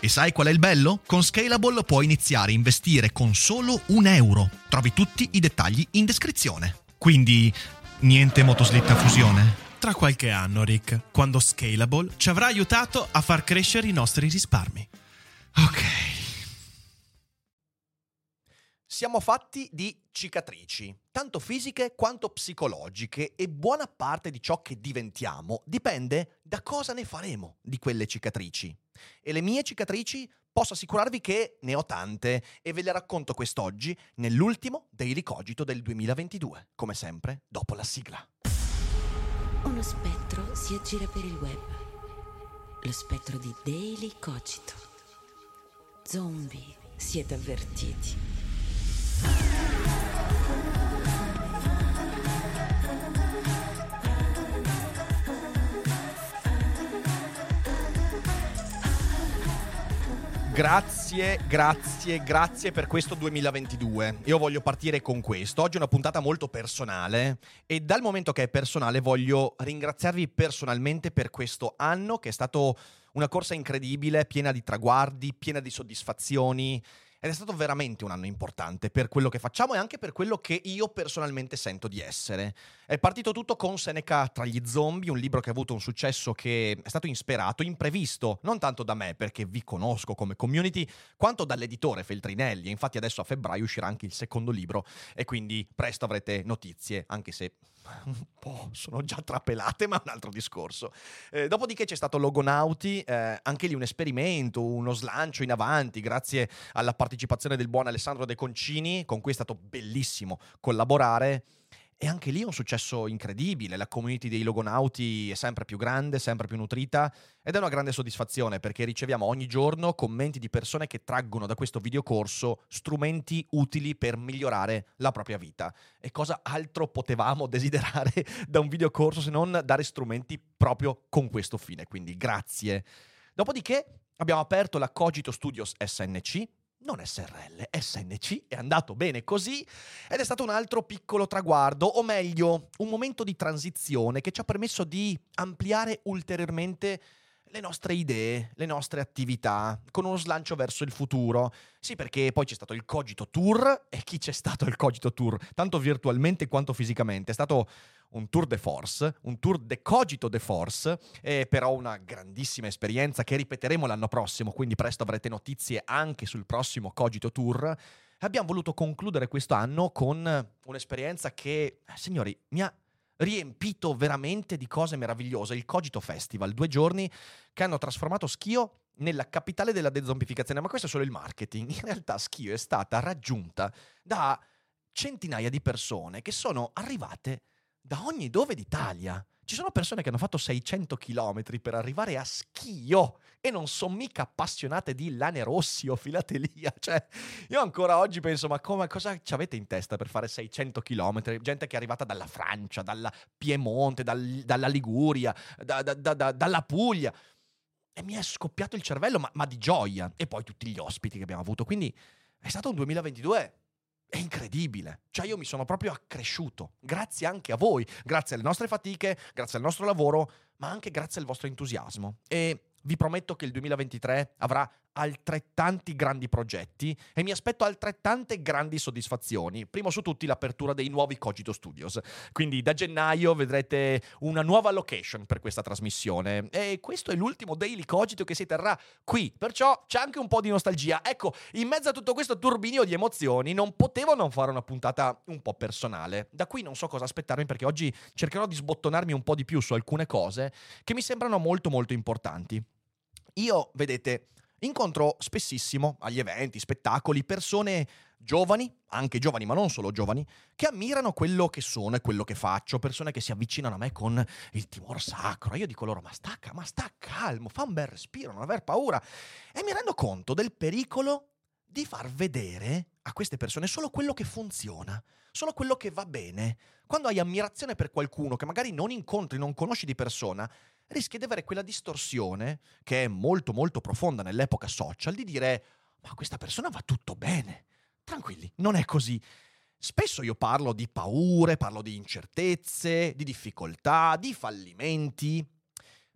E sai qual è il bello? Con Scalable puoi iniziare a investire con solo un euro. Trovi tutti i dettagli in descrizione. Quindi, niente motoslitta a fusione? Tra qualche anno, Rick, quando Scalable ci avrà aiutato a far crescere i nostri risparmi. Ok. Siamo fatti di cicatrici, tanto fisiche quanto psicologiche, e buona parte di ciò che diventiamo dipende da cosa ne faremo di quelle cicatrici. E le mie cicatrici posso assicurarvi che ne ho tante e ve le racconto quest'oggi nell'ultimo Daily Cogito del 2022, come sempre dopo la sigla. Uno spettro si aggira per il web. Lo spettro di Daily Cogito. Zombie, siete avvertiti. Grazie, grazie, grazie per questo 2022. Io voglio partire con questo. Oggi è una puntata molto personale e dal momento che è personale voglio ringraziarvi personalmente per questo anno che è stato una corsa incredibile, piena di traguardi, piena di soddisfazioni. Ed è stato veramente un anno importante per quello che facciamo e anche per quello che io personalmente sento di essere. È partito tutto con Seneca tra gli zombie, un libro che ha avuto un successo che è stato insperato, imprevisto, non tanto da me perché vi conosco come community, quanto dall'editore Feltrinelli. Infatti adesso a febbraio uscirà anche il secondo libro e quindi presto avrete notizie, anche se un po' sono già trapelate, ma un altro discorso. Eh, dopodiché c'è stato Logonauti, eh, anche lì un esperimento, uno slancio in avanti, grazie alla partecipazione del buon Alessandro De Concini, con cui è stato bellissimo collaborare. E anche lì è un successo incredibile, la community dei logonauti è sempre più grande, sempre più nutrita ed è una grande soddisfazione perché riceviamo ogni giorno commenti di persone che traggono da questo videocorso strumenti utili per migliorare la propria vita. E cosa altro potevamo desiderare da un videocorso se non dare strumenti proprio con questo fine? Quindi grazie. Dopodiché abbiamo aperto la Cogito Studios SNC, non SRL, SNC, è andato bene così ed è stato un altro piccolo traguardo, o meglio, un momento di transizione che ci ha permesso di ampliare ulteriormente le nostre idee, le nostre attività, con uno slancio verso il futuro. Sì, perché poi c'è stato il Cogito Tour, e chi c'è stato il Cogito Tour? Tanto virtualmente quanto fisicamente. È stato un tour de force, un tour de cogito de force, eh, però una grandissima esperienza che ripeteremo l'anno prossimo, quindi presto avrete notizie anche sul prossimo cogito tour. Abbiamo voluto concludere questo anno con un'esperienza che, eh, signori, mi ha riempito veramente di cose meravigliose. Il Cogito Festival, due giorni che hanno trasformato Schio nella capitale della dezombificazione, ma questo è solo il marketing. In realtà Schio è stata raggiunta da centinaia di persone che sono arrivate da ogni dove d'Italia. Ci sono persone che hanno fatto 600 km per arrivare a Schio e non sono mica appassionate di lane rossi o filatelia. Cioè, io ancora oggi penso, ma come, cosa ci avete in testa per fare 600 km? Gente che è arrivata dalla Francia, dalla Piemonte, dal, dalla Liguria, da, da, da, dalla Puglia. E mi è scoppiato il cervello, ma, ma di gioia. E poi tutti gli ospiti che abbiamo avuto. Quindi è stato un 2022 è incredibile. Cioè io mi sono proprio accresciuto, grazie anche a voi, grazie alle nostre fatiche, grazie al nostro lavoro, ma anche grazie al vostro entusiasmo. E vi prometto che il 2023 avrà altrettanti grandi progetti e mi aspetto altrettante grandi soddisfazioni. Primo su tutti l'apertura dei nuovi Cogito Studios. Quindi da gennaio vedrete una nuova location per questa trasmissione e questo è l'ultimo Daily Cogito che si terrà qui, perciò c'è anche un po' di nostalgia. Ecco, in mezzo a tutto questo turbinio di emozioni non potevo non fare una puntata un po' personale. Da qui non so cosa aspettarmi perché oggi cercherò di sbottonarmi un po' di più su alcune cose che mi sembrano molto molto importanti. Io, vedete, incontro spessissimo agli eventi, spettacoli, persone giovani, anche giovani ma non solo giovani, che ammirano quello che sono e quello che faccio, persone che si avvicinano a me con il timore sacro. Io dico loro, ma sta, ma sta calmo, fa un bel respiro, non aver paura. E mi rendo conto del pericolo di far vedere a queste persone solo quello che funziona, solo quello che va bene. Quando hai ammirazione per qualcuno che magari non incontri, non conosci di persona, rischi di avere quella distorsione, che è molto molto profonda nell'epoca social, di dire ma questa persona va tutto bene. Tranquilli, non è così. Spesso io parlo di paure, parlo di incertezze, di difficoltà, di fallimenti.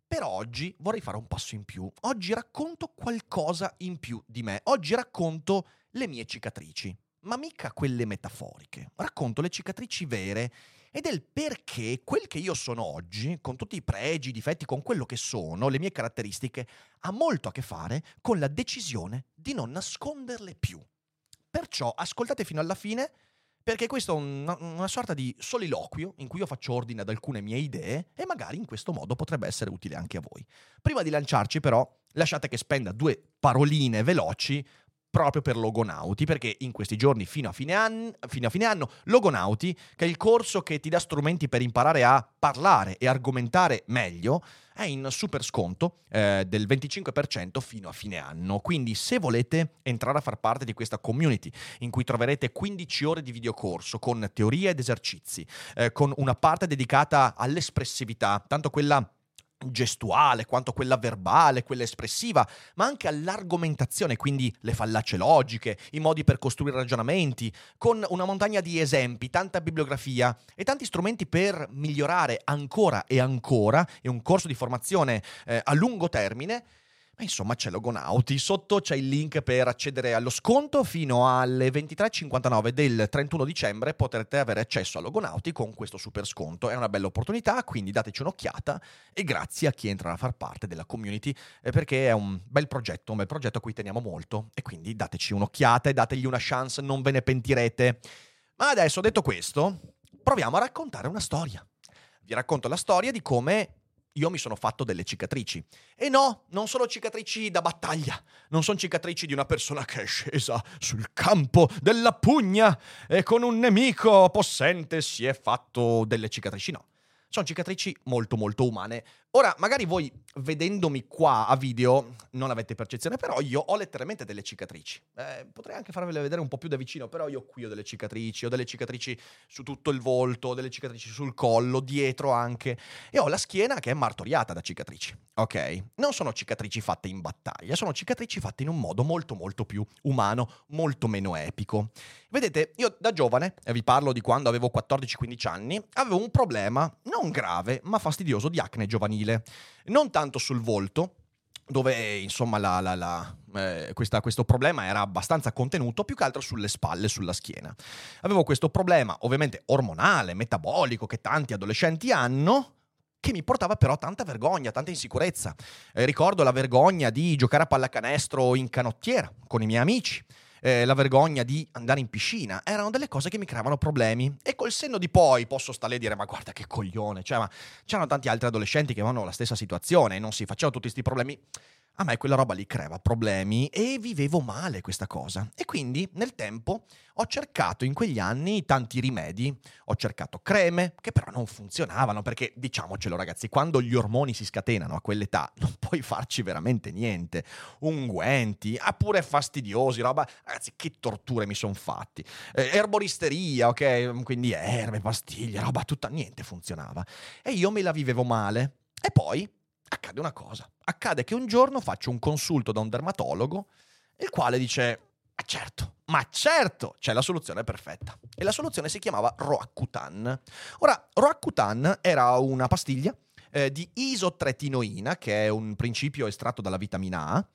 Per oggi vorrei fare un passo in più. Oggi racconto qualcosa in più di me. Oggi racconto le mie cicatrici, ma mica quelle metaforiche. Racconto le cicatrici vere ed è il perché quel che io sono oggi, con tutti i pregi, i difetti, con quello che sono, le mie caratteristiche, ha molto a che fare con la decisione di non nasconderle più. Perciò ascoltate fino alla fine perché questo è una, una, sorta di soliloquio in cui io faccio ordine ad alcune mie idee e magari in questo modo potrebbe essere utile anche a voi. Prima di lanciarci però, lasciate che spenda due paroline veloci proprio per Logonauti, perché in questi giorni fino a, fine anno, fino a fine anno Logonauti, che è il corso che ti dà strumenti per imparare a parlare e argomentare meglio, è in super sconto eh, del 25% fino a fine anno. Quindi se volete entrare a far parte di questa community in cui troverete 15 ore di videocorso con teoria ed esercizi, eh, con una parte dedicata all'espressività, tanto quella gestuale quanto quella verbale, quella espressiva, ma anche all'argomentazione, quindi le fallacie logiche, i modi per costruire ragionamenti, con una montagna di esempi, tanta bibliografia e tanti strumenti per migliorare ancora e ancora, e un corso di formazione eh, a lungo termine ma insomma c'è Logonauti, sotto c'è il link per accedere allo sconto fino alle 23.59 del 31 dicembre potrete avere accesso a Logonauti con questo super sconto. È una bella opportunità, quindi dateci un'occhiata e grazie a chi entra a far parte della community eh, perché è un bel progetto, un bel progetto a cui teniamo molto e quindi dateci un'occhiata e dategli una chance, non ve ne pentirete. Ma adesso detto questo, proviamo a raccontare una storia. Vi racconto la storia di come io mi sono fatto delle cicatrici. E no, non sono cicatrici da battaglia, non sono cicatrici di una persona che è scesa sul campo della pugna e con un nemico possente si è fatto delle cicatrici, no. Sono cicatrici molto molto umane. Ora, magari voi vedendomi qua a video non avete percezione, però io ho letteralmente delle cicatrici. Eh, potrei anche farvele vedere un po' più da vicino, però io qui ho delle cicatrici, ho delle cicatrici su tutto il volto, ho delle cicatrici sul collo, dietro anche, e ho la schiena che è martoriata da cicatrici. Ok? Non sono cicatrici fatte in battaglia, sono cicatrici fatte in un modo molto molto più umano, molto meno epico. Vedete, io da giovane, e vi parlo di quando avevo 14-15 anni, avevo un problema non grave, ma fastidioso di acne giovanile. Non tanto sul volto, dove insomma la, la, la, eh, questa, questo problema era abbastanza contenuto, più che altro sulle spalle, sulla schiena. Avevo questo problema ovviamente ormonale, metabolico, che tanti adolescenti hanno, che mi portava però tanta vergogna, tanta insicurezza. Eh, ricordo la vergogna di giocare a pallacanestro in canottiera con i miei amici eh, la vergogna di andare in piscina, erano delle cose che mi creavano problemi. E col senno di poi posso stare a dire, ma guarda che coglione, cioè, ma c'erano tanti altri adolescenti che avevano la stessa situazione e non si facevano tutti questi problemi a me quella roba lì creava problemi e vivevo male questa cosa. E quindi nel tempo ho cercato in quegli anni tanti rimedi, ho cercato creme che però non funzionavano perché diciamocelo ragazzi, quando gli ormoni si scatenano a quell'età non puoi farci veramente niente. Unguenti, ah pure fastidiosi, roba, ragazzi che torture mi sono fatti. Eh, erboristeria, ok, quindi erbe, pastiglie, roba tutta, niente funzionava. E io me la vivevo male. E poi accade una cosa. Accade che un giorno faccio un consulto da un dermatologo, il quale dice, ma certo, ma certo, c'è la soluzione perfetta. E la soluzione si chiamava Roacutan. Ora, Roacutan era una pastiglia eh, di isotretinoina, che è un principio estratto dalla vitamina A,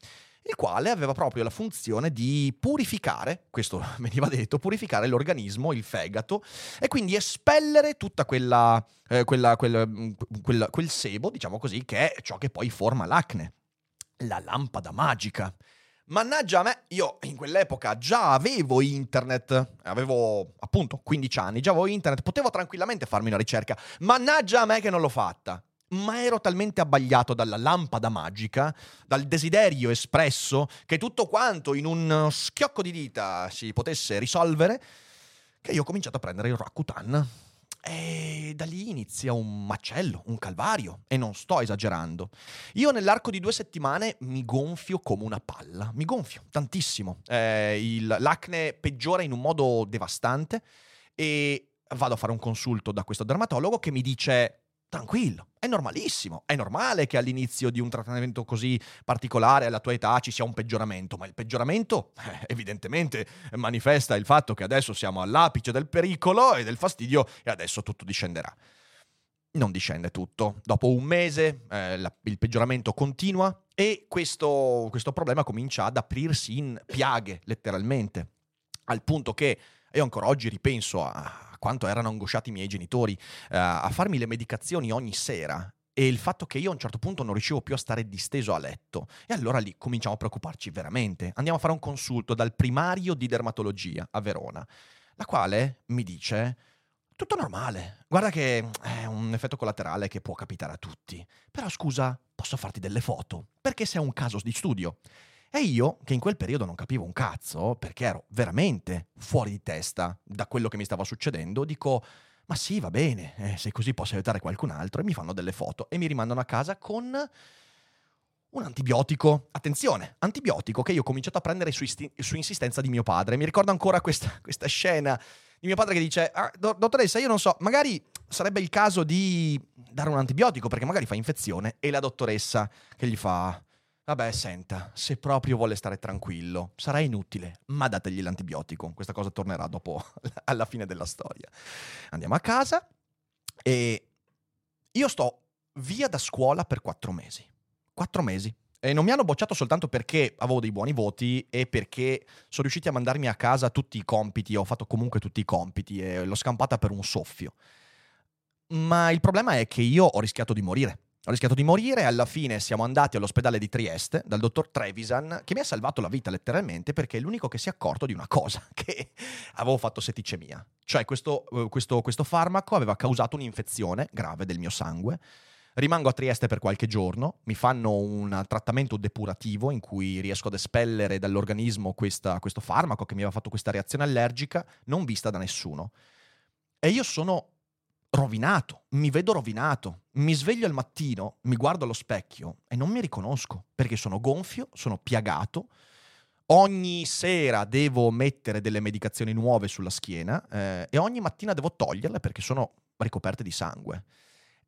il quale aveva proprio la funzione di purificare, questo veniva detto, purificare l'organismo, il fegato, e quindi espellere tutta quella, eh, quella, quel, mm, quel, quel sebo, diciamo così, che è ciò che poi forma l'acne. La lampada magica. Mannaggia a me, io in quell'epoca già avevo internet, avevo appunto 15 anni, già avevo internet, potevo tranquillamente farmi una ricerca. Mannaggia a me che non l'ho fatta ma ero talmente abbagliato dalla lampada magica, dal desiderio espresso, che tutto quanto in un schiocco di dita si potesse risolvere, che io ho cominciato a prendere il Rakuten. E da lì inizia un macello, un calvario, e non sto esagerando. Io nell'arco di due settimane mi gonfio come una palla, mi gonfio tantissimo. Eh, il, l'acne peggiora in un modo devastante e vado a fare un consulto da questo dermatologo che mi dice tranquillo, è normalissimo, è normale che all'inizio di un trattamento così particolare alla tua età ci sia un peggioramento, ma il peggioramento eh, evidentemente manifesta il fatto che adesso siamo all'apice del pericolo e del fastidio e adesso tutto discenderà. Non discende tutto. Dopo un mese eh, la, il peggioramento continua e questo, questo problema comincia ad aprirsi in piaghe, letteralmente, al punto che io ancora oggi ripenso a, quanto erano angosciati i miei genitori, eh, a farmi le medicazioni ogni sera e il fatto che io a un certo punto non riuscivo più a stare disteso a letto. E allora lì cominciamo a preoccuparci veramente. Andiamo a fare un consulto dal primario di dermatologia a Verona, la quale mi dice... Tutto normale. Guarda che è un effetto collaterale che può capitare a tutti. Però scusa, posso farti delle foto? Perché sei un caso di studio. E io, che in quel periodo non capivo un cazzo, perché ero veramente fuori di testa da quello che mi stava succedendo, dico, ma sì, va bene, eh, se così posso aiutare qualcun altro, e mi fanno delle foto e mi rimandano a casa con un antibiotico. Attenzione, antibiotico che io ho cominciato a prendere su, isti- su insistenza di mio padre. Mi ricordo ancora questa, questa scena di mio padre che dice, ah, do- dottoressa, io non so, magari sarebbe il caso di dare un antibiotico perché magari fa infezione. E la dottoressa che gli fa Vabbè, senta, se proprio vuole stare tranquillo, sarà inutile, ma dategli l'antibiotico. Questa cosa tornerà dopo, alla fine della storia. Andiamo a casa e io sto via da scuola per quattro mesi. Quattro mesi. E non mi hanno bocciato soltanto perché avevo dei buoni voti e perché sono riusciti a mandarmi a casa tutti i compiti, ho fatto comunque tutti i compiti e l'ho scampata per un soffio. Ma il problema è che io ho rischiato di morire ho rischiato di morire e alla fine siamo andati all'ospedale di Trieste dal dottor Trevisan che mi ha salvato la vita letteralmente perché è l'unico che si è accorto di una cosa, che avevo fatto seticemia. Cioè questo, eh, questo, questo farmaco aveva causato un'infezione grave del mio sangue. Rimango a Trieste per qualche giorno, mi fanno un trattamento depurativo in cui riesco ad espellere dall'organismo questa, questo farmaco che mi aveva fatto questa reazione allergica non vista da nessuno. E io sono rovinato, mi vedo rovinato. Mi sveglio al mattino, mi guardo allo specchio e non mi riconosco perché sono gonfio, sono piagato. Ogni sera devo mettere delle medicazioni nuove sulla schiena eh, e ogni mattina devo toglierle perché sono ricoperte di sangue.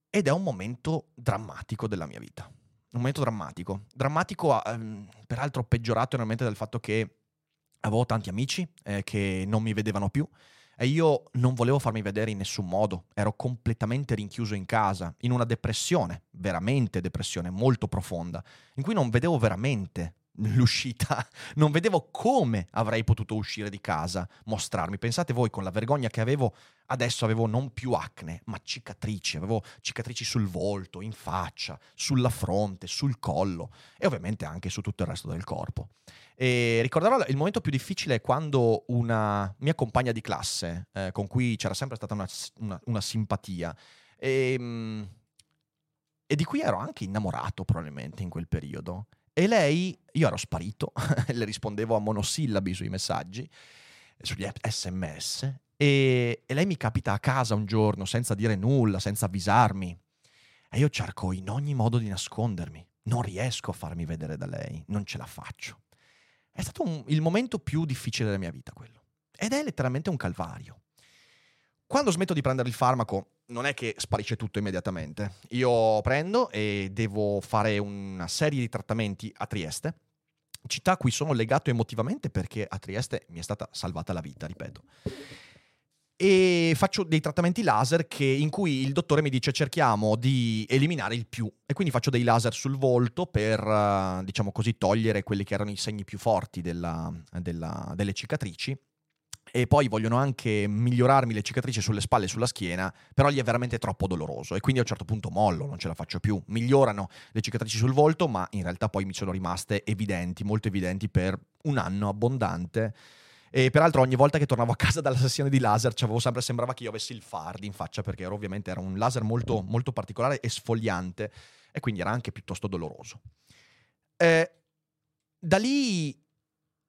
Ed è un momento drammatico della mia vita. Un momento drammatico. Drammatico, ehm, peraltro peggiorato enormemente dal fatto che avevo tanti amici eh, che non mi vedevano più e io non volevo farmi vedere in nessun modo, ero completamente rinchiuso in casa, in una depressione, veramente depressione molto profonda, in cui non vedevo veramente l'uscita, non vedevo come avrei potuto uscire di casa, mostrarmi. Pensate voi con la vergogna che avevo, adesso avevo non più acne, ma cicatrici, avevo cicatrici sul volto, in faccia, sulla fronte, sul collo e ovviamente anche su tutto il resto del corpo. E ricorderò il momento più difficile quando una mia compagna di classe, eh, con cui c'era sempre stata una, una, una simpatia, e, ehm, e, di cui ero anche innamorato probabilmente in quel periodo. E lei, io ero sparito, le rispondevo a monosillabi sui messaggi, sugli sms, e, e lei mi capita a casa un giorno senza dire nulla, senza avvisarmi. E io cerco in ogni modo di nascondermi. Non riesco a farmi vedere da lei, non ce la faccio. È stato un, il momento più difficile della mia vita quello. Ed è letteralmente un calvario. Quando smetto di prendere il farmaco, non è che sparisce tutto immediatamente. Io prendo e devo fare una serie di trattamenti a Trieste, città a cui sono legato emotivamente perché a Trieste mi è stata salvata la vita, ripeto. e faccio dei trattamenti laser che- in cui il dottore mi dice cerchiamo di eliminare il più e quindi faccio dei laser sul volto per, eh, diciamo così, togliere quelli che erano i segni più forti della- della- delle cicatrici e poi vogliono anche migliorarmi le cicatrici sulle spalle e sulla schiena, però gli è veramente troppo doloroso e quindi a un certo punto mollo, non ce la faccio più. Migliorano le cicatrici sul volto, ma in realtà poi mi sono rimaste evidenti, molto evidenti per un anno abbondante. E peraltro ogni volta che tornavo a casa dalla sessione di laser c'avevo sempre, sembrava che io avessi il fardi in faccia perché era, ovviamente era un laser molto, molto particolare e sfogliante e quindi era anche piuttosto doloroso. Eh, da lì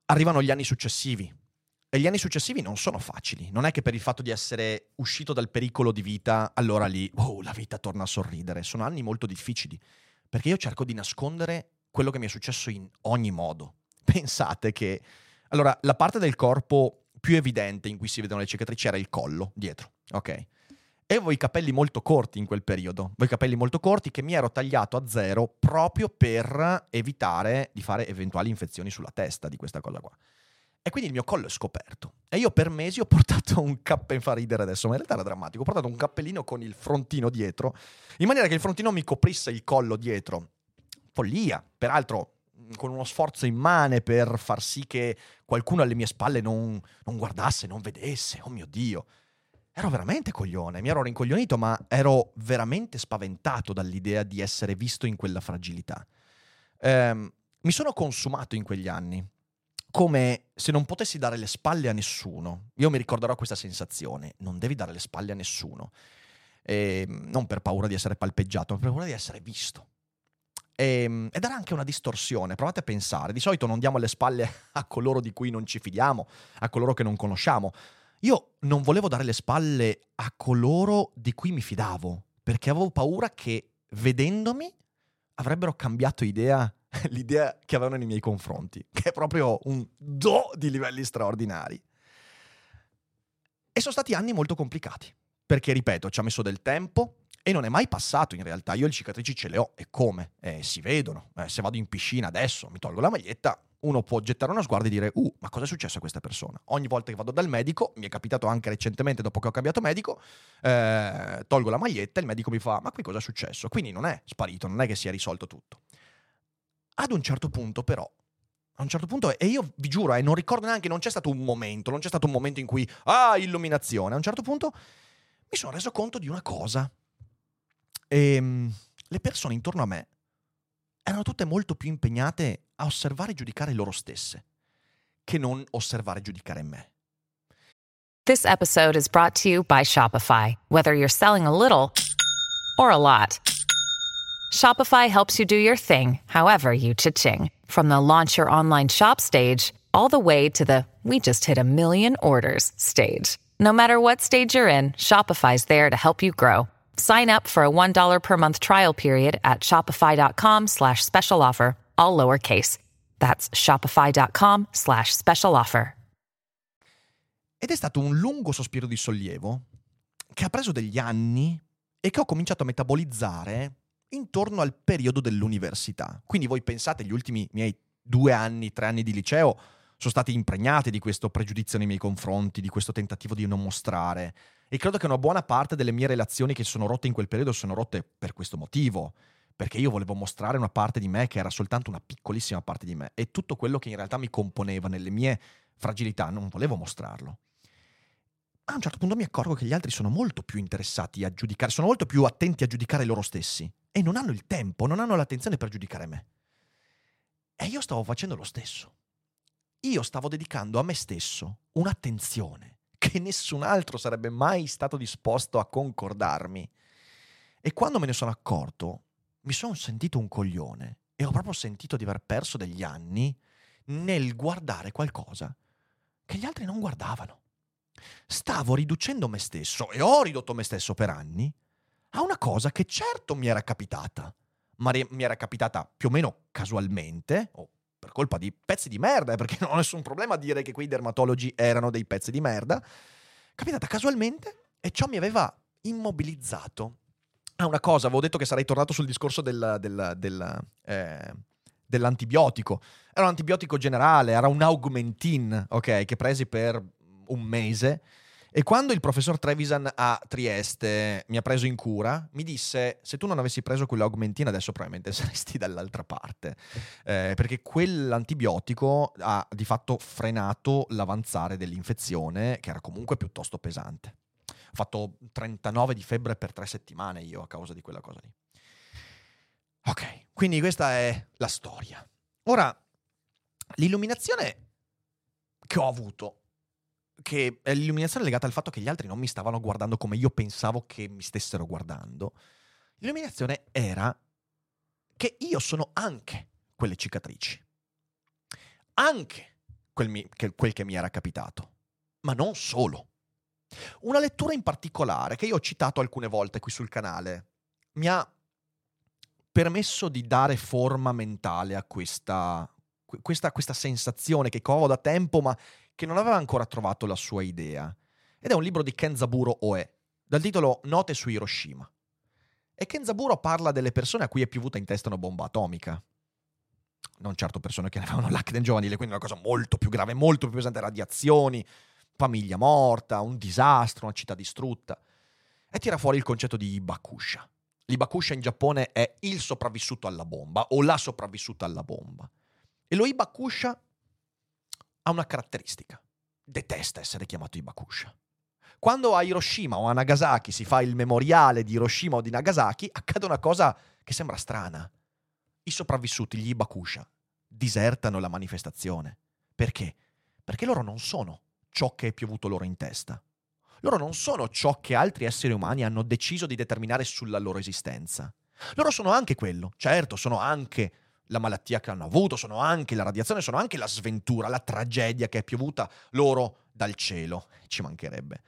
arrivano gli anni successivi e gli anni successivi non sono facili. Non è che per il fatto di essere uscito dal pericolo di vita, allora lì, oh, la vita torna a sorridere. Sono anni molto difficili perché io cerco di nascondere quello che mi è successo in ogni modo. Pensate che allora, la parte del corpo più evidente in cui si vedono le cicatrici era il collo, dietro, ok? E avevo i capelli molto corti in quel periodo, avevo i capelli molto corti che mi ero tagliato a zero proprio per evitare di fare eventuali infezioni sulla testa di questa cosa qua. E quindi il mio collo è scoperto. E io per mesi ho portato un cappellino, fa ridere adesso, ma in realtà era drammatico, ho portato un cappellino con il frontino dietro, in maniera che il frontino mi coprisse il collo dietro. Follia, peraltro con uno sforzo immane per far sì che qualcuno alle mie spalle non, non guardasse, non vedesse. Oh mio Dio. Ero veramente coglione, mi ero rincoglionito, ma ero veramente spaventato dall'idea di essere visto in quella fragilità. Ehm, mi sono consumato in quegli anni, come se non potessi dare le spalle a nessuno. Io mi ricorderò questa sensazione, non devi dare le spalle a nessuno. Ehm, non per paura di essere palpeggiato, ma per paura di essere visto. Ehm, ed era anche una distorsione, provate a pensare, di solito non diamo le spalle a coloro di cui non ci fidiamo, a coloro che non conosciamo. Io non volevo dare le spalle a coloro di cui mi fidavo, perché avevo paura che vedendomi avrebbero cambiato idea, l'idea che avevano nei miei confronti, che è proprio un do di livelli straordinari. E sono stati anni molto complicati, perché ripeto, ci ha messo del tempo, e non è mai passato in realtà. Io le cicatrici ce le ho e come? Eh, si vedono. Eh, se vado in piscina adesso, mi tolgo la maglietta, uno può gettare uno sguardo e dire, uh, ma cosa è successo a questa persona? Ogni volta che vado dal medico, mi è capitato anche recentemente dopo che ho cambiato medico, eh, tolgo la maglietta e il medico mi fa, ma qui cosa è successo? Quindi non è sparito, non è che si è risolto tutto. Ad un certo punto però, a un certo punto, e io vi giuro, eh, non ricordo neanche, non c'è stato un momento, non c'è stato un momento in cui, ah, illuminazione, a un certo punto mi sono reso conto di una cosa e ehm, le persone intorno a me erano tutte molto più impegnate a osservare e giudicare loro stesse che non osservare e giudicare me. This episode is brought to you by Shopify. Whether you're selling a little or a lot, Shopify helps you do your thing, however you cha-ching. From the launch your online shop stage, all the way to the we just hit a million orders stage. No matter what stage you're in, Shopify's there to help you grow. Sign up for a $1 per month trial period at shopify.com slash special offer, all lowercase. That's shopify.com slash special offer. Ed è stato un lungo sospiro di sollievo che ha preso degli anni e che ho cominciato a metabolizzare intorno al periodo dell'università. Quindi voi pensate, gli ultimi miei due anni, tre anni di liceo sono stati impregnati di questo pregiudizio nei miei confronti, di questo tentativo di non mostrare, e credo che una buona parte delle mie relazioni che sono rotte in quel periodo sono rotte per questo motivo. Perché io volevo mostrare una parte di me che era soltanto una piccolissima parte di me. E tutto quello che in realtà mi componeva nelle mie fragilità non volevo mostrarlo. A un certo punto mi accorgo che gli altri sono molto più interessati a giudicare, sono molto più attenti a giudicare loro stessi. E non hanno il tempo, non hanno l'attenzione per giudicare me. E io stavo facendo lo stesso. Io stavo dedicando a me stesso un'attenzione che nessun altro sarebbe mai stato disposto a concordarmi. E quando me ne sono accorto, mi sono sentito un coglione e ho proprio sentito di aver perso degli anni nel guardare qualcosa che gli altri non guardavano. Stavo riducendo me stesso, e ho ridotto me stesso per anni, a una cosa che certo mi era capitata, ma mi era capitata più o meno casualmente, o per colpa di pezzi di merda, eh, perché non ho nessun problema a dire che quei dermatologi erano dei pezzi di merda, capitata casualmente e ciò mi aveva immobilizzato a una cosa, avevo detto che sarei tornato sul discorso del, del, del, eh, dell'antibiotico. Era un antibiotico generale, era un augmentin, ok, che presi per un mese E quando il professor Trevisan a Trieste mi ha preso in cura, mi disse: Se tu non avessi preso quell'augmentina, adesso probabilmente saresti dall'altra parte. Eh, perché quell'antibiotico ha di fatto frenato l'avanzare dell'infezione, che era comunque piuttosto pesante. Ho fatto 39 di febbre per tre settimane io a causa di quella cosa lì. Ok, quindi questa è la storia. Ora, l'illuminazione che ho avuto, che è l'illuminazione legata al fatto che gli altri non mi stavano guardando come io pensavo che mi stessero guardando, l'illuminazione era che io sono anche quelle cicatrici, anche quel, mi, che, quel che mi era capitato, ma non solo. Una lettura in particolare che io ho citato alcune volte qui sul canale mi ha permesso di dare forma mentale a questa, questa, questa sensazione che covo da tempo ma che non aveva ancora trovato la sua idea. Ed è un libro di Kenzaburo Oe, dal titolo Note su Hiroshima. E Kenzaburo parla delle persone a cui è piovuta in testa una bomba atomica. Non certo persone che avevano l'acne giovanile, quindi una cosa molto più grave, molto più pesante, radiazioni, famiglia morta, un disastro, una città distrutta. E tira fuori il concetto di Ibakusha. L'Ibakusha in Giappone è il sopravvissuto alla bomba o la sopravvissuta alla bomba. E lo Ibakusha ha una caratteristica. Detesta essere chiamato Ibakusha. Quando a Hiroshima o a Nagasaki si fa il memoriale di Hiroshima o di Nagasaki, accade una cosa che sembra strana. I sopravvissuti, gli Ibakusha, disertano la manifestazione. Perché? Perché loro non sono ciò che è piovuto loro in testa. Loro non sono ciò che altri esseri umani hanno deciso di determinare sulla loro esistenza. Loro sono anche quello, certo, sono anche la malattia che hanno avuto, sono anche la radiazione, sono anche la sventura, la tragedia che è piovuta loro dal cielo. Ci mancherebbe.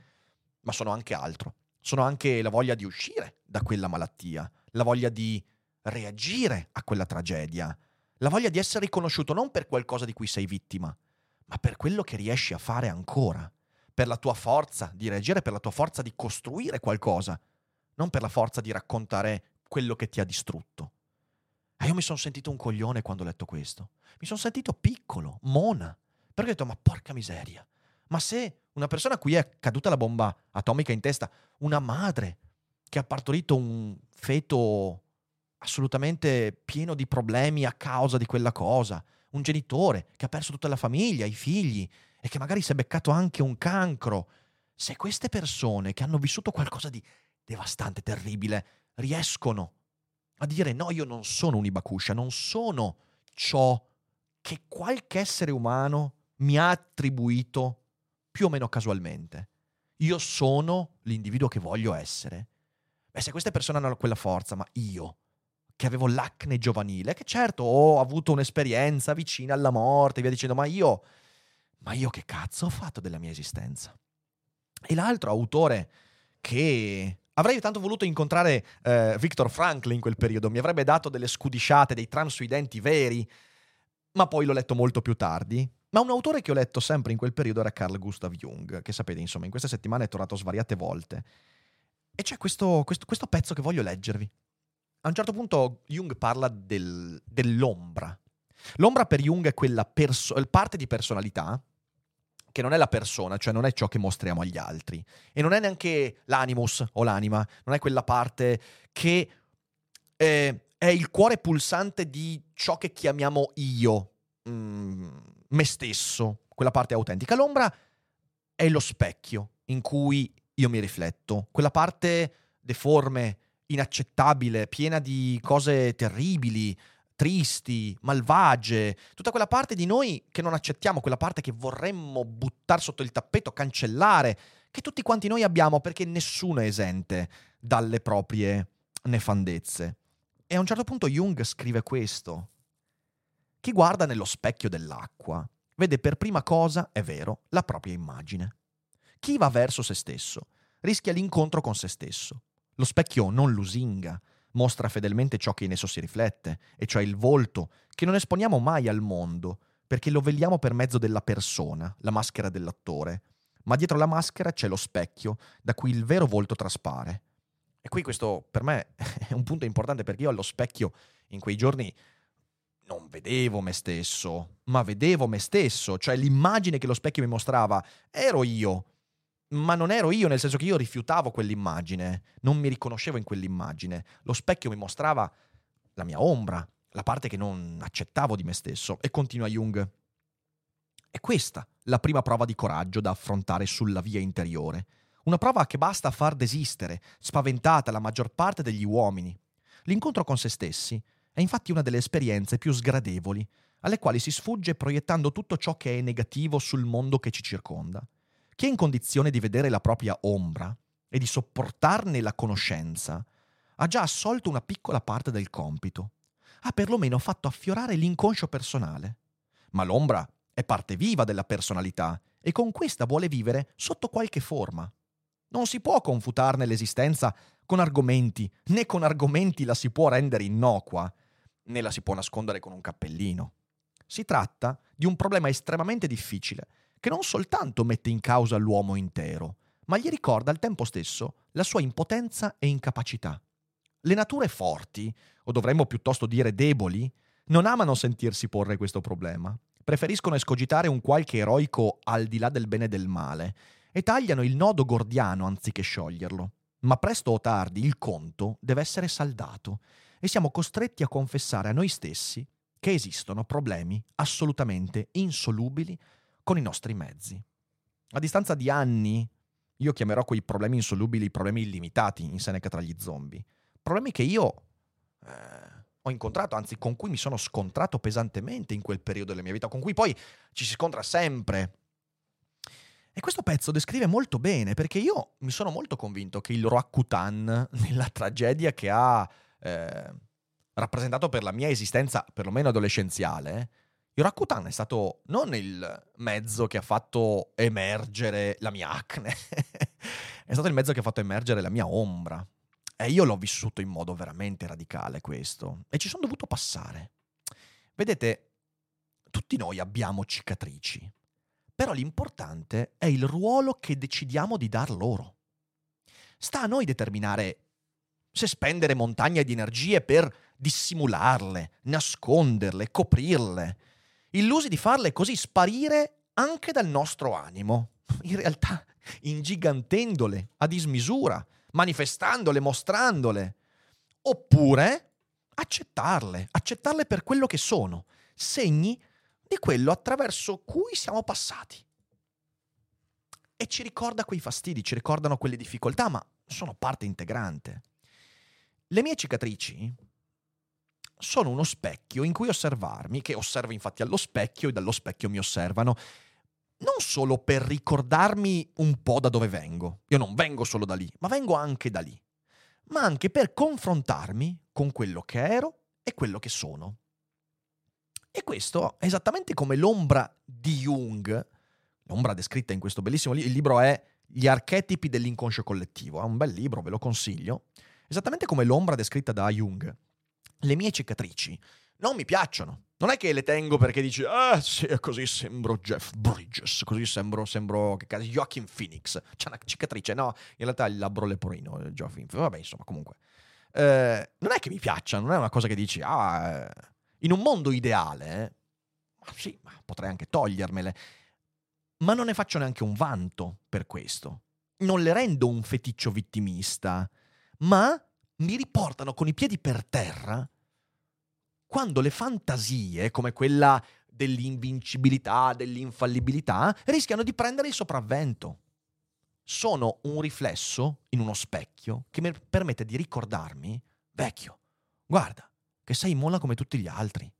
Ma sono anche altro. Sono anche la voglia di uscire da quella malattia, la voglia di reagire a quella tragedia, la voglia di essere riconosciuto non per qualcosa di cui sei vittima, ma per quello che riesci a fare ancora, per la tua forza di reagire, per la tua forza di costruire qualcosa, non per la forza di raccontare quello che ti ha distrutto. E io mi sono sentito un coglione quando ho letto questo. Mi sono sentito piccolo, mona. Perché ho detto, ma porca miseria. Ma se una persona a cui è caduta la bomba atomica in testa, una madre che ha partorito un feto assolutamente pieno di problemi a causa di quella cosa, un genitore che ha perso tutta la famiglia, i figli e che magari si è beccato anche un cancro, se queste persone che hanno vissuto qualcosa di devastante, terribile, riescono a dire no, io non sono un Ibakusha, non sono ciò che qualche essere umano mi ha attribuito più o meno casualmente. Io sono l'individuo che voglio essere. Beh, se queste persone hanno quella forza, ma io, che avevo l'acne giovanile, che certo ho avuto un'esperienza vicina alla morte, via dicendo, ma io, ma io che cazzo ho fatto della mia esistenza? E l'altro autore che Avrei tanto voluto incontrare eh, Victor Franklin in quel periodo, mi avrebbe dato delle scudisciate, dei tram sui denti veri, ma poi l'ho letto molto più tardi. Ma un autore che ho letto sempre in quel periodo era Carl Gustav Jung, che sapete, insomma, in queste settimane è tornato svariate volte. E c'è questo, questo, questo pezzo che voglio leggervi. A un certo punto Jung parla del, dell'ombra. L'ombra per Jung è quella perso- parte di personalità che non è la persona, cioè non è ciò che mostriamo agli altri. E non è neanche l'animus o l'anima, non è quella parte che eh, è il cuore pulsante di ciò che chiamiamo io, mm, me stesso, quella parte autentica. L'ombra è lo specchio in cui io mi rifletto, quella parte deforme, inaccettabile, piena di cose terribili, tristi, malvagie, tutta quella parte di noi che non accettiamo, quella parte che vorremmo buttare sotto il tappeto, cancellare, che tutti quanti noi abbiamo perché nessuno è esente dalle proprie nefandezze. E a un certo punto Jung scrive questo. Chi guarda nello specchio dell'acqua vede per prima cosa, è vero, la propria immagine. Chi va verso se stesso rischia l'incontro con se stesso. Lo specchio non lusinga, mostra fedelmente ciò che in esso si riflette, e cioè il volto, che non esponiamo mai al mondo, perché lo vediamo per mezzo della persona, la maschera dell'attore. Ma dietro la maschera c'è lo specchio, da cui il vero volto traspare. E qui questo per me è un punto importante perché io allo specchio in quei giorni non vedevo me stesso, ma vedevo me stesso, cioè l'immagine che lo specchio mi mostrava ero io. Ma non ero io, nel senso che io rifiutavo quell'immagine, non mi riconoscevo in quell'immagine. Lo specchio mi mostrava la mia ombra, la parte che non accettavo di me stesso. E continua Jung. È questa la prima prova di coraggio da affrontare sulla via interiore. Una prova che basta far desistere, spaventata la maggior parte degli uomini. L'incontro con se stessi è infatti una delle esperienze più sgradevoli, alle quali si sfugge proiettando tutto ciò che è negativo sul mondo che ci circonda. Chi è in condizione di vedere la propria ombra e di sopportarne la conoscenza ha già assolto una piccola parte del compito. Ha perlomeno fatto affiorare l'inconscio personale. Ma l'ombra è parte viva della personalità e con questa vuole vivere sotto qualche forma. Non si può confutarne l'esistenza con argomenti, né con argomenti la si può rendere innocua, né la si può nascondere con un cappellino. Si tratta di un problema estremamente difficile che non soltanto mette in causa l'uomo intero, ma gli ricorda al tempo stesso la sua impotenza e incapacità. Le nature forti, o dovremmo piuttosto dire deboli, non amano sentirsi porre questo problema. Preferiscono escogitare un qualche eroico al di là del bene e del male e tagliano il nodo gordiano anziché scioglierlo. Ma presto o tardi il conto deve essere saldato e siamo costretti a confessare a noi stessi che esistono problemi assolutamente insolubili con i nostri mezzi. A distanza di anni, io chiamerò quei problemi insolubili problemi illimitati in Seneca tra gli zombie. Problemi che io eh, ho incontrato, anzi con cui mi sono scontrato pesantemente in quel periodo della mia vita, con cui poi ci si scontra sempre. E questo pezzo descrive molto bene, perché io mi sono molto convinto che il Roakutan, nella tragedia che ha eh, rappresentato per la mia esistenza, perlomeno adolescenziale, il Rakuten è stato non il mezzo che ha fatto emergere la mia acne, è stato il mezzo che ha fatto emergere la mia ombra. E io l'ho vissuto in modo veramente radicale questo. E ci sono dovuto passare. Vedete, tutti noi abbiamo cicatrici, però l'importante è il ruolo che decidiamo di dar loro. Sta a noi determinare se spendere montagne di energie per dissimularle, nasconderle, coprirle, illusi di farle così sparire anche dal nostro animo. In realtà ingigantendole a dismisura, manifestandole, mostrandole. Oppure accettarle, accettarle per quello che sono, segni di quello attraverso cui siamo passati. E ci ricorda quei fastidi, ci ricordano quelle difficoltà, ma sono parte integrante. Le mie cicatrici sono uno specchio in cui osservarmi, che osservo infatti allo specchio e dallo specchio mi osservano, non solo per ricordarmi un po' da dove vengo, io non vengo solo da lì, ma vengo anche da lì, ma anche per confrontarmi con quello che ero e quello che sono. E questo è esattamente come l'ombra di Jung, l'ombra descritta in questo bellissimo libro, il libro è Gli archetipi dell'inconscio collettivo, è un bel libro, ve lo consiglio, esattamente come l'ombra descritta da Jung le mie cicatrici non mi piacciono. Non è che le tengo perché dici, ah sì, così sembro Jeff Bridges, così sembro, sembro che Joaquin Phoenix. C'è una cicatrice, no, in realtà il labbro leporino, eh, Joaquin Phoenix. Vabbè, insomma, comunque. Eh, non è che mi piacciono, non è una cosa che dici, ah, eh, in un mondo ideale, ma sì, ma potrei anche togliermele. Ma non ne faccio neanche un vanto per questo. Non le rendo un feticcio vittimista, ma mi riportano con i piedi per terra quando le fantasie, come quella dell'invincibilità, dell'infallibilità, rischiano di prendere il sopravvento. Sono un riflesso in uno specchio che mi permette di ricordarmi, vecchio, guarda, che sei molla come tutti gli altri.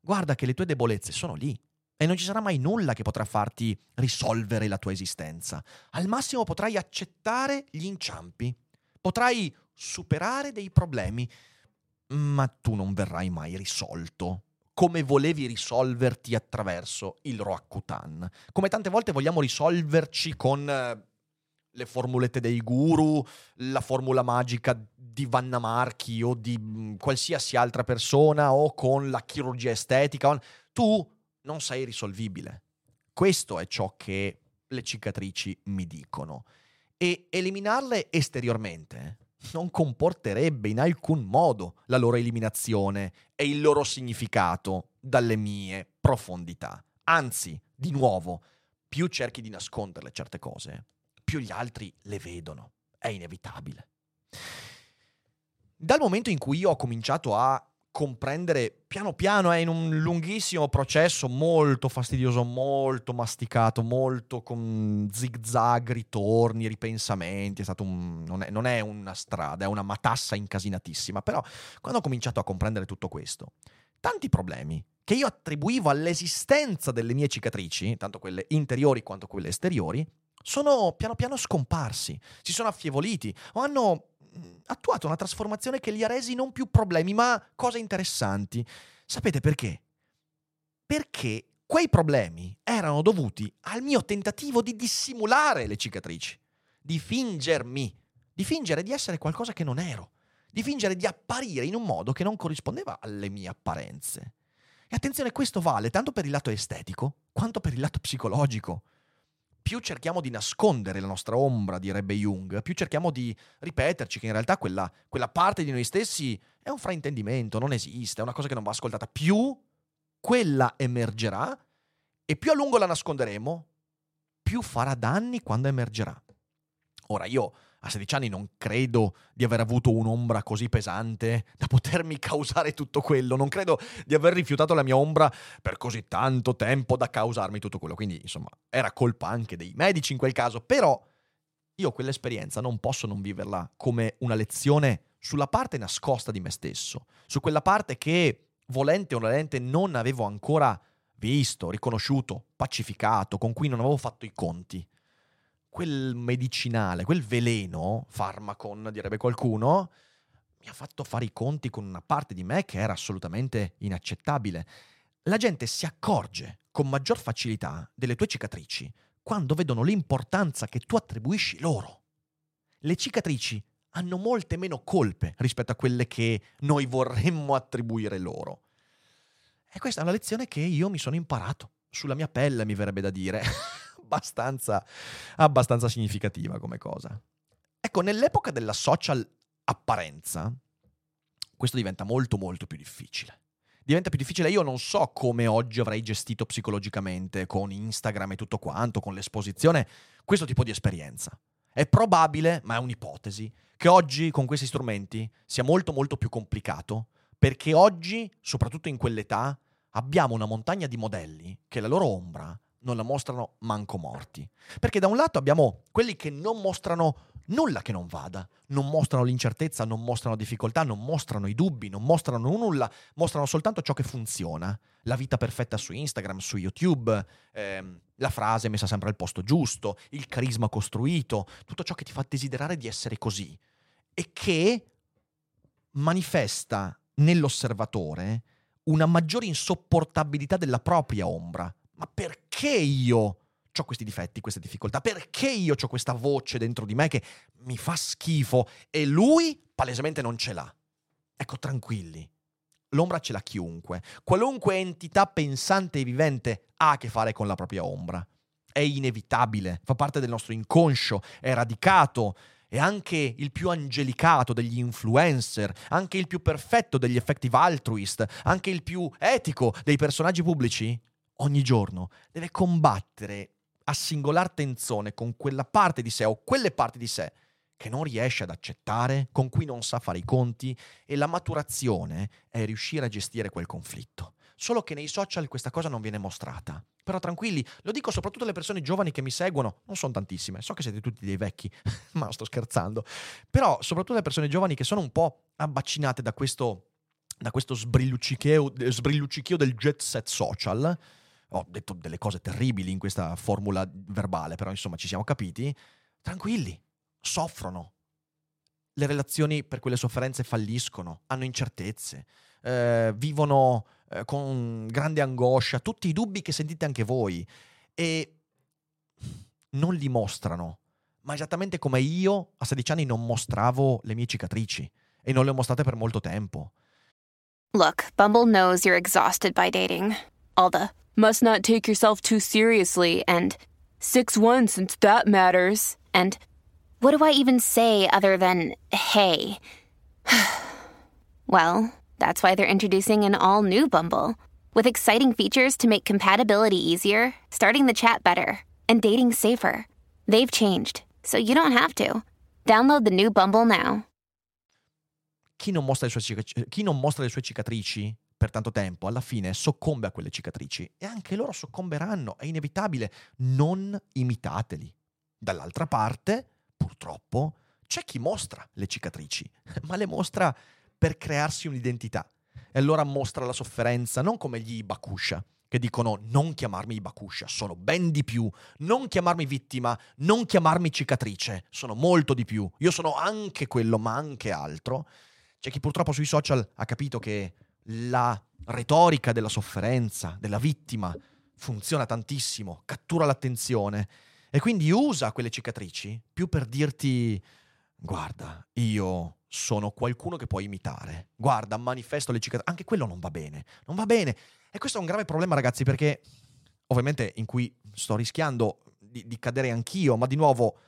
Guarda che le tue debolezze sono lì e non ci sarà mai nulla che potrà farti risolvere la tua esistenza. Al massimo potrai accettare gli inciampi, potrai superare dei problemi, ma tu non verrai mai risolto come volevi risolverti attraverso il Roakutan. Come tante volte vogliamo risolverci con eh, le formulette dei guru, la formula magica di Vanna Marchi o di mm, qualsiasi altra persona o con la chirurgia estetica. Tu non sei risolvibile. Questo è ciò che le cicatrici mi dicono. E eliminarle esteriormente non comporterebbe in alcun modo la loro eliminazione e il loro significato dalle mie profondità. Anzi, di nuovo, più cerchi di nasconderle certe cose, più gli altri le vedono. È inevitabile. Dal momento in cui io ho cominciato a comprendere piano piano, è in un lunghissimo processo molto fastidioso, molto masticato, molto con zigzag, ritorni, ripensamenti, è un, non, è, non è una strada, è una matassa incasinatissima, però quando ho cominciato a comprendere tutto questo, tanti problemi che io attribuivo all'esistenza delle mie cicatrici, tanto quelle interiori quanto quelle esteriori, sono piano piano scomparsi, si sono affievoliti o hanno attuato una trasformazione che li ha resi non più problemi, ma cose interessanti. Sapete perché? Perché quei problemi erano dovuti al mio tentativo di dissimulare le cicatrici, di fingermi, di fingere di essere qualcosa che non ero, di fingere di apparire in un modo che non corrispondeva alle mie apparenze. E attenzione, questo vale tanto per il lato estetico quanto per il lato psicologico più cerchiamo di nascondere la nostra ombra, direbbe Jung, più cerchiamo di ripeterci che in realtà quella, quella parte di noi stessi è un fraintendimento, non esiste, è una cosa che non va ascoltata, più quella emergerà e più a lungo la nasconderemo, più farà danni quando emergerà. Ora io a 16 anni non credo di aver avuto un'ombra così pesante da potermi causare tutto quello, non credo di aver rifiutato la mia ombra per così tanto tempo da causarmi tutto quello, quindi insomma era colpa anche dei medici in quel caso, però io quell'esperienza non posso non viverla come una lezione sulla parte nascosta di me stesso, su quella parte che volente o nolente non avevo ancora visto, riconosciuto, pacificato, con cui non avevo fatto i conti quel medicinale, quel veleno, farmacon direbbe qualcuno, mi ha fatto fare i conti con una parte di me che era assolutamente inaccettabile. La gente si accorge con maggior facilità delle tue cicatrici quando vedono l'importanza che tu attribuisci loro. Le cicatrici hanno molte meno colpe rispetto a quelle che noi vorremmo attribuire loro. E questa è una lezione che io mi sono imparato, sulla mia pelle mi verrebbe da dire. abbastanza, abbastanza significativa come cosa. Ecco, nell'epoca della social apparenza, questo diventa molto molto più difficile. Diventa più difficile, io non so come oggi avrei gestito psicologicamente con Instagram e tutto quanto, con l'esposizione, questo tipo di esperienza. È probabile, ma è un'ipotesi, che oggi con questi strumenti sia molto molto più complicato, perché oggi, soprattutto in quell'età, abbiamo una montagna di modelli che la loro ombra non la mostrano manco morti. Perché da un lato abbiamo quelli che non mostrano nulla che non vada, non mostrano l'incertezza, non mostrano difficoltà, non mostrano i dubbi, non mostrano nulla, mostrano soltanto ciò che funziona. La vita perfetta su Instagram, su YouTube, ehm, la frase messa sempre al posto giusto, il carisma costruito, tutto ciò che ti fa desiderare di essere così e che manifesta nell'osservatore una maggiore insopportabilità della propria ombra, ma perché io ho questi difetti, queste difficoltà? Perché io ho questa voce dentro di me che mi fa schifo e lui palesemente non ce l'ha? Ecco, tranquilli. L'ombra ce l'ha chiunque. Qualunque entità pensante e vivente ha a che fare con la propria ombra. È inevitabile, fa parte del nostro inconscio, è radicato. E anche il più angelicato degli influencer, anche il più perfetto degli effective altruist, anche il più etico dei personaggi pubblici ogni giorno deve combattere a singolar tensione con quella parte di sé o quelle parti di sé che non riesce ad accettare, con cui non sa fare i conti e la maturazione è riuscire a gestire quel conflitto. Solo che nei social questa cosa non viene mostrata. Però tranquilli, lo dico soprattutto alle persone giovani che mi seguono, non sono tantissime, so che siete tutti dei vecchi, ma sto scherzando. Però soprattutto alle persone giovani che sono un po' abbaccinate da questo, da questo sbrilluccichio, sbrilluccichio del jet set social, ho detto delle cose terribili in questa formula verbale, però insomma ci siamo capiti, tranquilli, soffrono. Le relazioni per quelle sofferenze falliscono, hanno incertezze, eh, vivono eh, con grande angoscia, tutti i dubbi che sentite anche voi e non li mostrano, ma esattamente come io a 16 anni non mostravo le mie cicatrici e non le ho mostrate per molto tempo. Look, Bumble knows you're exhausted by dating. All the must not take yourself too seriously, and 6 1 since that matters, and what do I even say other than hey? well, that's why they're introducing an all new Bumble with exciting features to make compatibility easier, starting the chat better, and dating safer. They've changed so you don't have to. Download the new Bumble now. Chi non, mostra le sue cicatrici, chi non mostra le sue cicatrici per tanto tempo, alla fine soccombe a quelle cicatrici e anche loro soccomberanno, è inevitabile. Non imitateli. Dall'altra parte, purtroppo, c'è chi mostra le cicatrici, ma le mostra per crearsi un'identità. E allora mostra la sofferenza non come gli Bakusha, che dicono non chiamarmi Bakusha, sono ben di più, non chiamarmi vittima, non chiamarmi cicatrice, sono molto di più, io sono anche quello, ma anche altro. C'è chi purtroppo sui social ha capito che la retorica della sofferenza, della vittima, funziona tantissimo, cattura l'attenzione e quindi usa quelle cicatrici più per dirti guarda, io sono qualcuno che puoi imitare, guarda, manifesto le cicatrici, anche quello non va bene, non va bene. E questo è un grave problema ragazzi perché ovviamente in cui sto rischiando di, di cadere anch'io, ma di nuovo,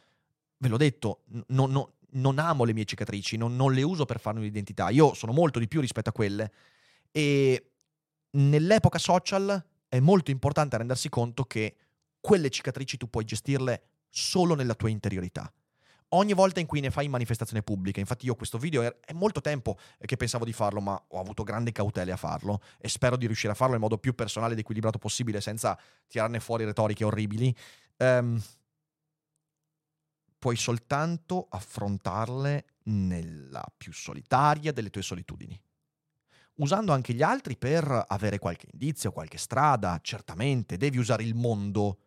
ve l'ho detto, non, non, non amo le mie cicatrici, non, non le uso per farmi un'identità, io sono molto di più rispetto a quelle e nell'epoca social è molto importante rendersi conto che quelle cicatrici tu puoi gestirle solo nella tua interiorità. Ogni volta in cui ne fai manifestazione pubblica, infatti io questo video è molto tempo che pensavo di farlo, ma ho avuto grandi cautele a farlo e spero di riuscire a farlo nel modo più personale ed equilibrato possibile senza tirarne fuori retoriche orribili. Um, puoi soltanto affrontarle nella più solitaria delle tue solitudini usando anche gli altri per avere qualche indizio, qualche strada, certamente, devi usare il mondo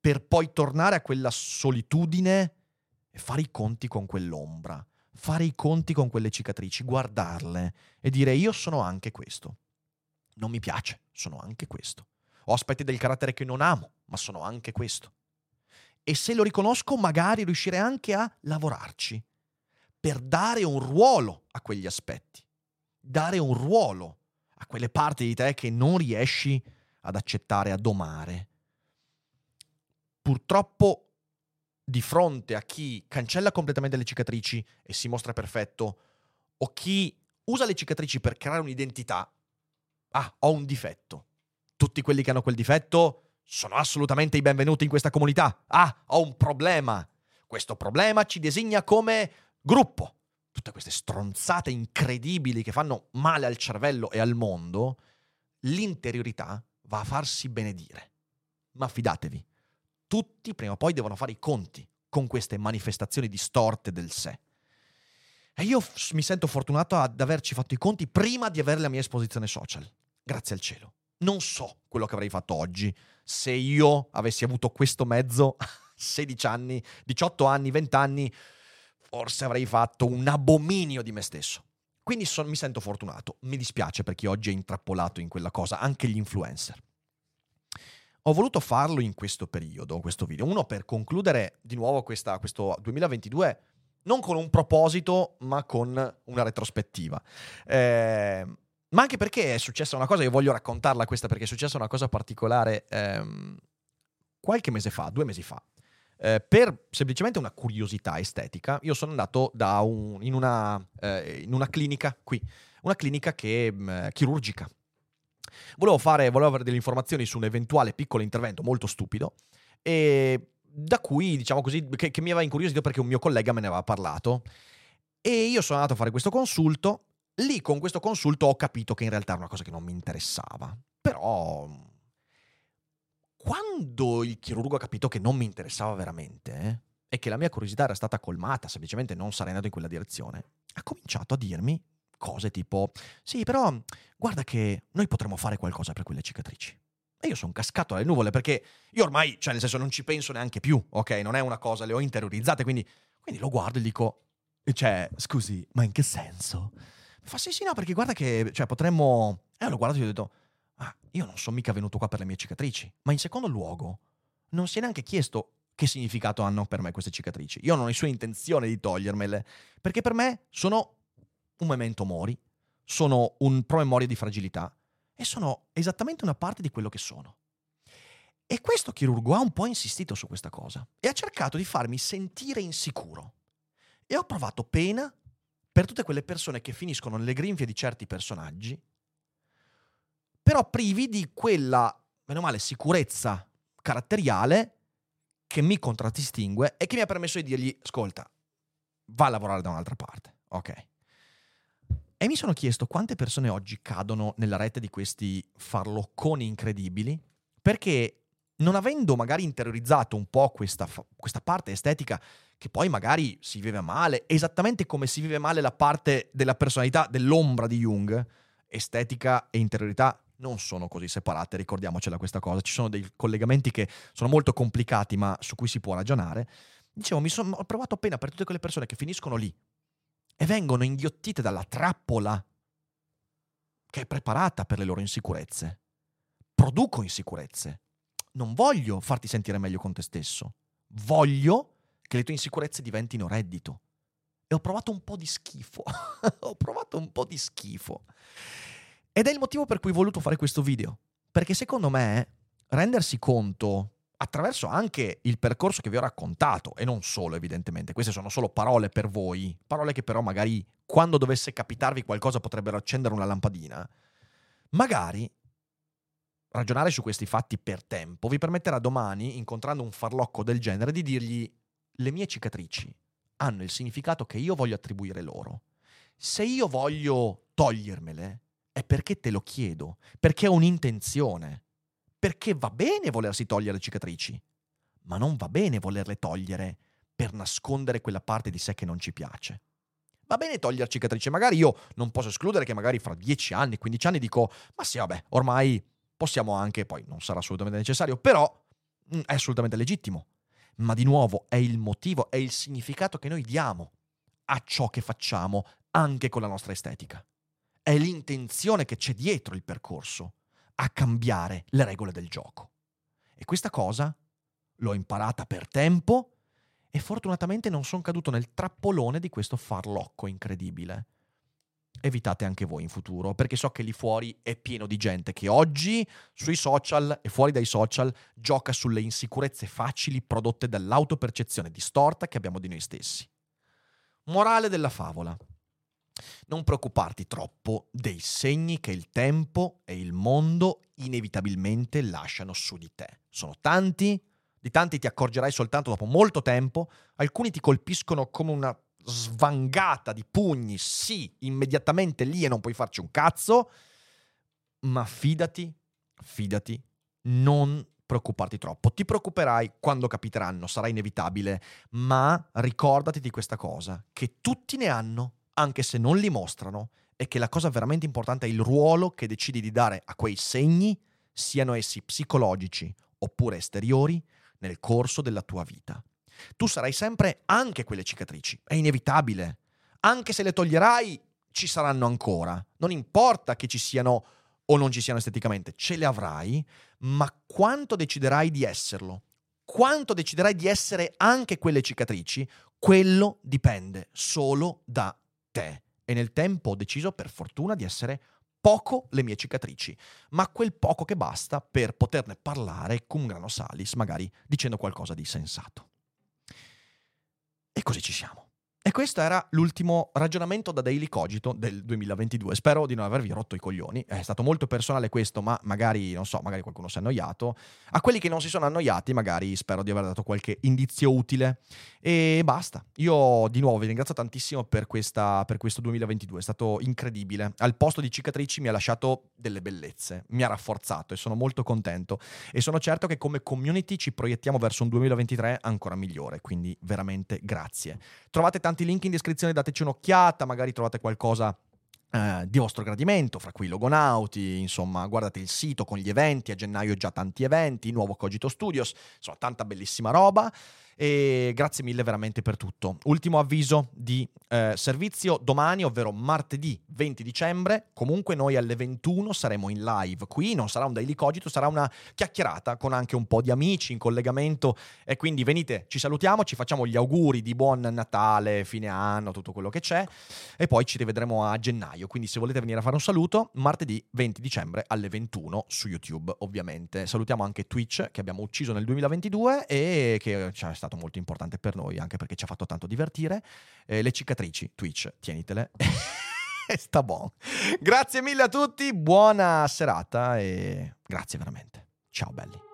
per poi tornare a quella solitudine e fare i conti con quell'ombra, fare i conti con quelle cicatrici, guardarle e dire io sono anche questo. Non mi piace, sono anche questo. Ho aspetti del carattere che non amo, ma sono anche questo. E se lo riconosco, magari riuscirei anche a lavorarci per dare un ruolo a quegli aspetti dare un ruolo a quelle parti di te che non riesci ad accettare, a domare. Purtroppo, di fronte a chi cancella completamente le cicatrici e si mostra perfetto, o chi usa le cicatrici per creare un'identità, ah, ho un difetto. Tutti quelli che hanno quel difetto sono assolutamente i benvenuti in questa comunità. Ah, ho un problema. Questo problema ci designa come gruppo tutte queste stronzate incredibili che fanno male al cervello e al mondo, l'interiorità va a farsi benedire. Ma fidatevi, tutti prima o poi devono fare i conti con queste manifestazioni distorte del sé. E io mi sento fortunato ad averci fatto i conti prima di avere la mia esposizione social. Grazie al cielo. Non so quello che avrei fatto oggi se io avessi avuto questo mezzo a 16 anni, 18 anni, 20 anni forse avrei fatto un abominio di me stesso. Quindi son, mi sento fortunato. Mi dispiace per chi oggi è intrappolato in quella cosa, anche gli influencer. Ho voluto farlo in questo periodo, questo video. Uno per concludere di nuovo questa, questo 2022 non con un proposito, ma con una retrospettiva. Eh, ma anche perché è successa una cosa, io voglio raccontarla questa perché è successa una cosa particolare ehm, qualche mese fa, due mesi fa. Eh, per semplicemente una curiosità estetica, io sono andato un, in, una, eh, in, una, clinica qui, una clinica che, mh, mm, chirurgica. Volevo, fare, volevo avere delle informazioni su un eventuale piccolo intervento molto stupido e da cui, diciamo così, che, che mi aveva incuriosito perché un mio collega me ne aveva parlato. E io sono andato a fare questo consulto. Lì con questo consulto ho capito che in realtà era una cosa che non mi interessava. Però quando il chirurgo ha capito che non mi interessava veramente eh, e che la mia curiosità era stata colmata, semplicemente non sarei andato in quella direzione, ha cominciato a dirmi cose tipo, sì, però guarda che noi potremmo fare qualcosa per quelle cicatrici. E io sono cascato alle nuvole perché io ormai, cioè nel senso, non ci penso neanche più, ok? Non è una cosa, le ho interiorizzate, quindi, quindi lo guardo e dico, cioè, scusi, ma in che senso? Fa sì, sì, no, perché guarda che, cioè, potremmo... E eh, l'ho guardato e gli ho detto, io non sono mica venuto qua per le mie cicatrici, ma in secondo luogo non si è neanche chiesto che significato hanno per me queste cicatrici. Io non ho nessuna intenzione di togliermele, perché per me sono un memento mori, sono un promemoria di fragilità e sono esattamente una parte di quello che sono. E questo chirurgo ha un po' insistito su questa cosa e ha cercato di farmi sentire insicuro. E ho provato pena per tutte quelle persone che finiscono nelle grinfie di certi personaggi però privi di quella, meno male, sicurezza caratteriale che mi contraddistingue e che mi ha permesso di dirgli, ascolta, va a lavorare da un'altra parte. Ok. E mi sono chiesto quante persone oggi cadono nella rete di questi farlocconi incredibili perché non avendo magari interiorizzato un po' questa, questa, parte estetica che poi magari si vive male, esattamente come si vive male la parte della personalità dell'ombra di Jung, estetica e interiorità non sono così separate, ricordiamocela questa cosa, ci sono dei collegamenti che sono molto complicati ma su cui si può ragionare. Dicevo, mi sono, provato appena per tutte quelle persone che finiscono lì e vengono inghiottite dalla trappola che è preparata per le loro insicurezze. Produco insicurezze. Non voglio farti sentire meglio con te stesso. Voglio che le tue insicurezze diventino reddito. E ho provato un po' di schifo. ho provato un po' di schifo. Ed è il motivo per cui ho voluto fare questo video. Perché secondo me rendersi conto attraverso anche il percorso che vi ho raccontato, e non solo evidentemente, queste sono solo parole per voi, parole che però magari quando dovesse capitarvi qualcosa potrebbero accendere una lampadina, magari ragionare su questi fatti per tempo vi permetterà domani, incontrando un farlocco del genere, di dirgli le mie cicatrici hanno il significato che io voglio attribuire loro. Se io voglio togliermele, è perché te lo chiedo, perché ho un'intenzione perché va bene volersi togliere le cicatrici, ma non va bene volerle togliere per nascondere quella parte di sé che non ci piace. Va bene togliere cicatrici, magari io non posso escludere che magari fra 10 anni, 15 anni dico, ma sì, vabbè, ormai possiamo anche, poi non sarà assolutamente necessario, però mm, è assolutamente legittimo. Ma di nuovo è il motivo, è il significato che noi diamo a ciò che facciamo anche con la nostra estetica. È l'intenzione che c'è dietro il percorso a cambiare le regole del gioco. E questa cosa l'ho imparata per tempo e fortunatamente non sono caduto nel trappolone di questo farlocco incredibile. Evitate anche voi in futuro, perché so che lì fuori è pieno di gente che oggi sui social e fuori dai social gioca sulle insicurezze facili prodotte dall'autopercezione distorta che abbiamo di noi stessi. Morale della favola. Non preoccuparti troppo dei segni che il tempo e il mondo inevitabilmente lasciano su di te. Sono tanti, di tanti ti accorgerai soltanto dopo molto tempo, alcuni ti colpiscono come una svangata di pugni, sì, immediatamente lì e non puoi farci un cazzo, ma fidati, fidati, non preoccuparti troppo. Ti preoccuperai quando capiteranno, sarà inevitabile, ma ricordati di questa cosa, che tutti ne hanno anche se non li mostrano, e che la cosa veramente importante è il ruolo che decidi di dare a quei segni, siano essi psicologici oppure esteriori, nel corso della tua vita. Tu sarai sempre anche quelle cicatrici, è inevitabile. Anche se le toglierai, ci saranno ancora. Non importa che ci siano o non ci siano esteticamente, ce le avrai, ma quanto deciderai di esserlo, quanto deciderai di essere anche quelle cicatrici, quello dipende solo da te. E nel tempo ho deciso, per fortuna, di essere poco le mie cicatrici, ma quel poco che basta per poterne parlare cum grano salis, magari dicendo qualcosa di sensato. E così ci siamo. E questo era l'ultimo ragionamento da Daily Cogito del 2022. Spero di non avervi rotto i coglioni. È stato molto personale questo, ma magari, non so, magari qualcuno si è annoiato. A quelli che non si sono annoiati, magari spero di aver dato qualche indizio utile. E basta. Io di nuovo vi ringrazio tantissimo per, questa, per questo 2022. È stato incredibile. Al posto di cicatrici mi ha lasciato delle bellezze. Mi ha rafforzato e sono molto contento. E sono certo che come community ci proiettiamo verso un 2023 ancora migliore. Quindi veramente grazie. Trovate tanti tanti link in descrizione, dateci un'occhiata, magari trovate qualcosa eh, di vostro gradimento, fra cui Logonauti, insomma, guardate il sito con gli eventi, a gennaio già tanti eventi, nuovo Cogito Studios, insomma, tanta bellissima roba e grazie mille veramente per tutto. Ultimo avviso di eh, servizio domani, ovvero martedì 20 dicembre, comunque noi alle 21 saremo in live qui, non sarà un daily cogito, sarà una chiacchierata con anche un po' di amici in collegamento e quindi venite, ci salutiamo, ci facciamo gli auguri di buon Natale, fine anno, tutto quello che c'è e poi ci rivedremo a gennaio, quindi se volete venire a fare un saluto, martedì 20 dicembre alle 21 su YouTube ovviamente. Salutiamo anche Twitch che abbiamo ucciso nel 2022 e che ci ha stato molto importante per noi, anche perché ci ha fatto tanto divertire. Eh, le cicatrici, Twitch, tienitele. Sta buono. Grazie mille a tutti, buona serata e grazie veramente. Ciao belli.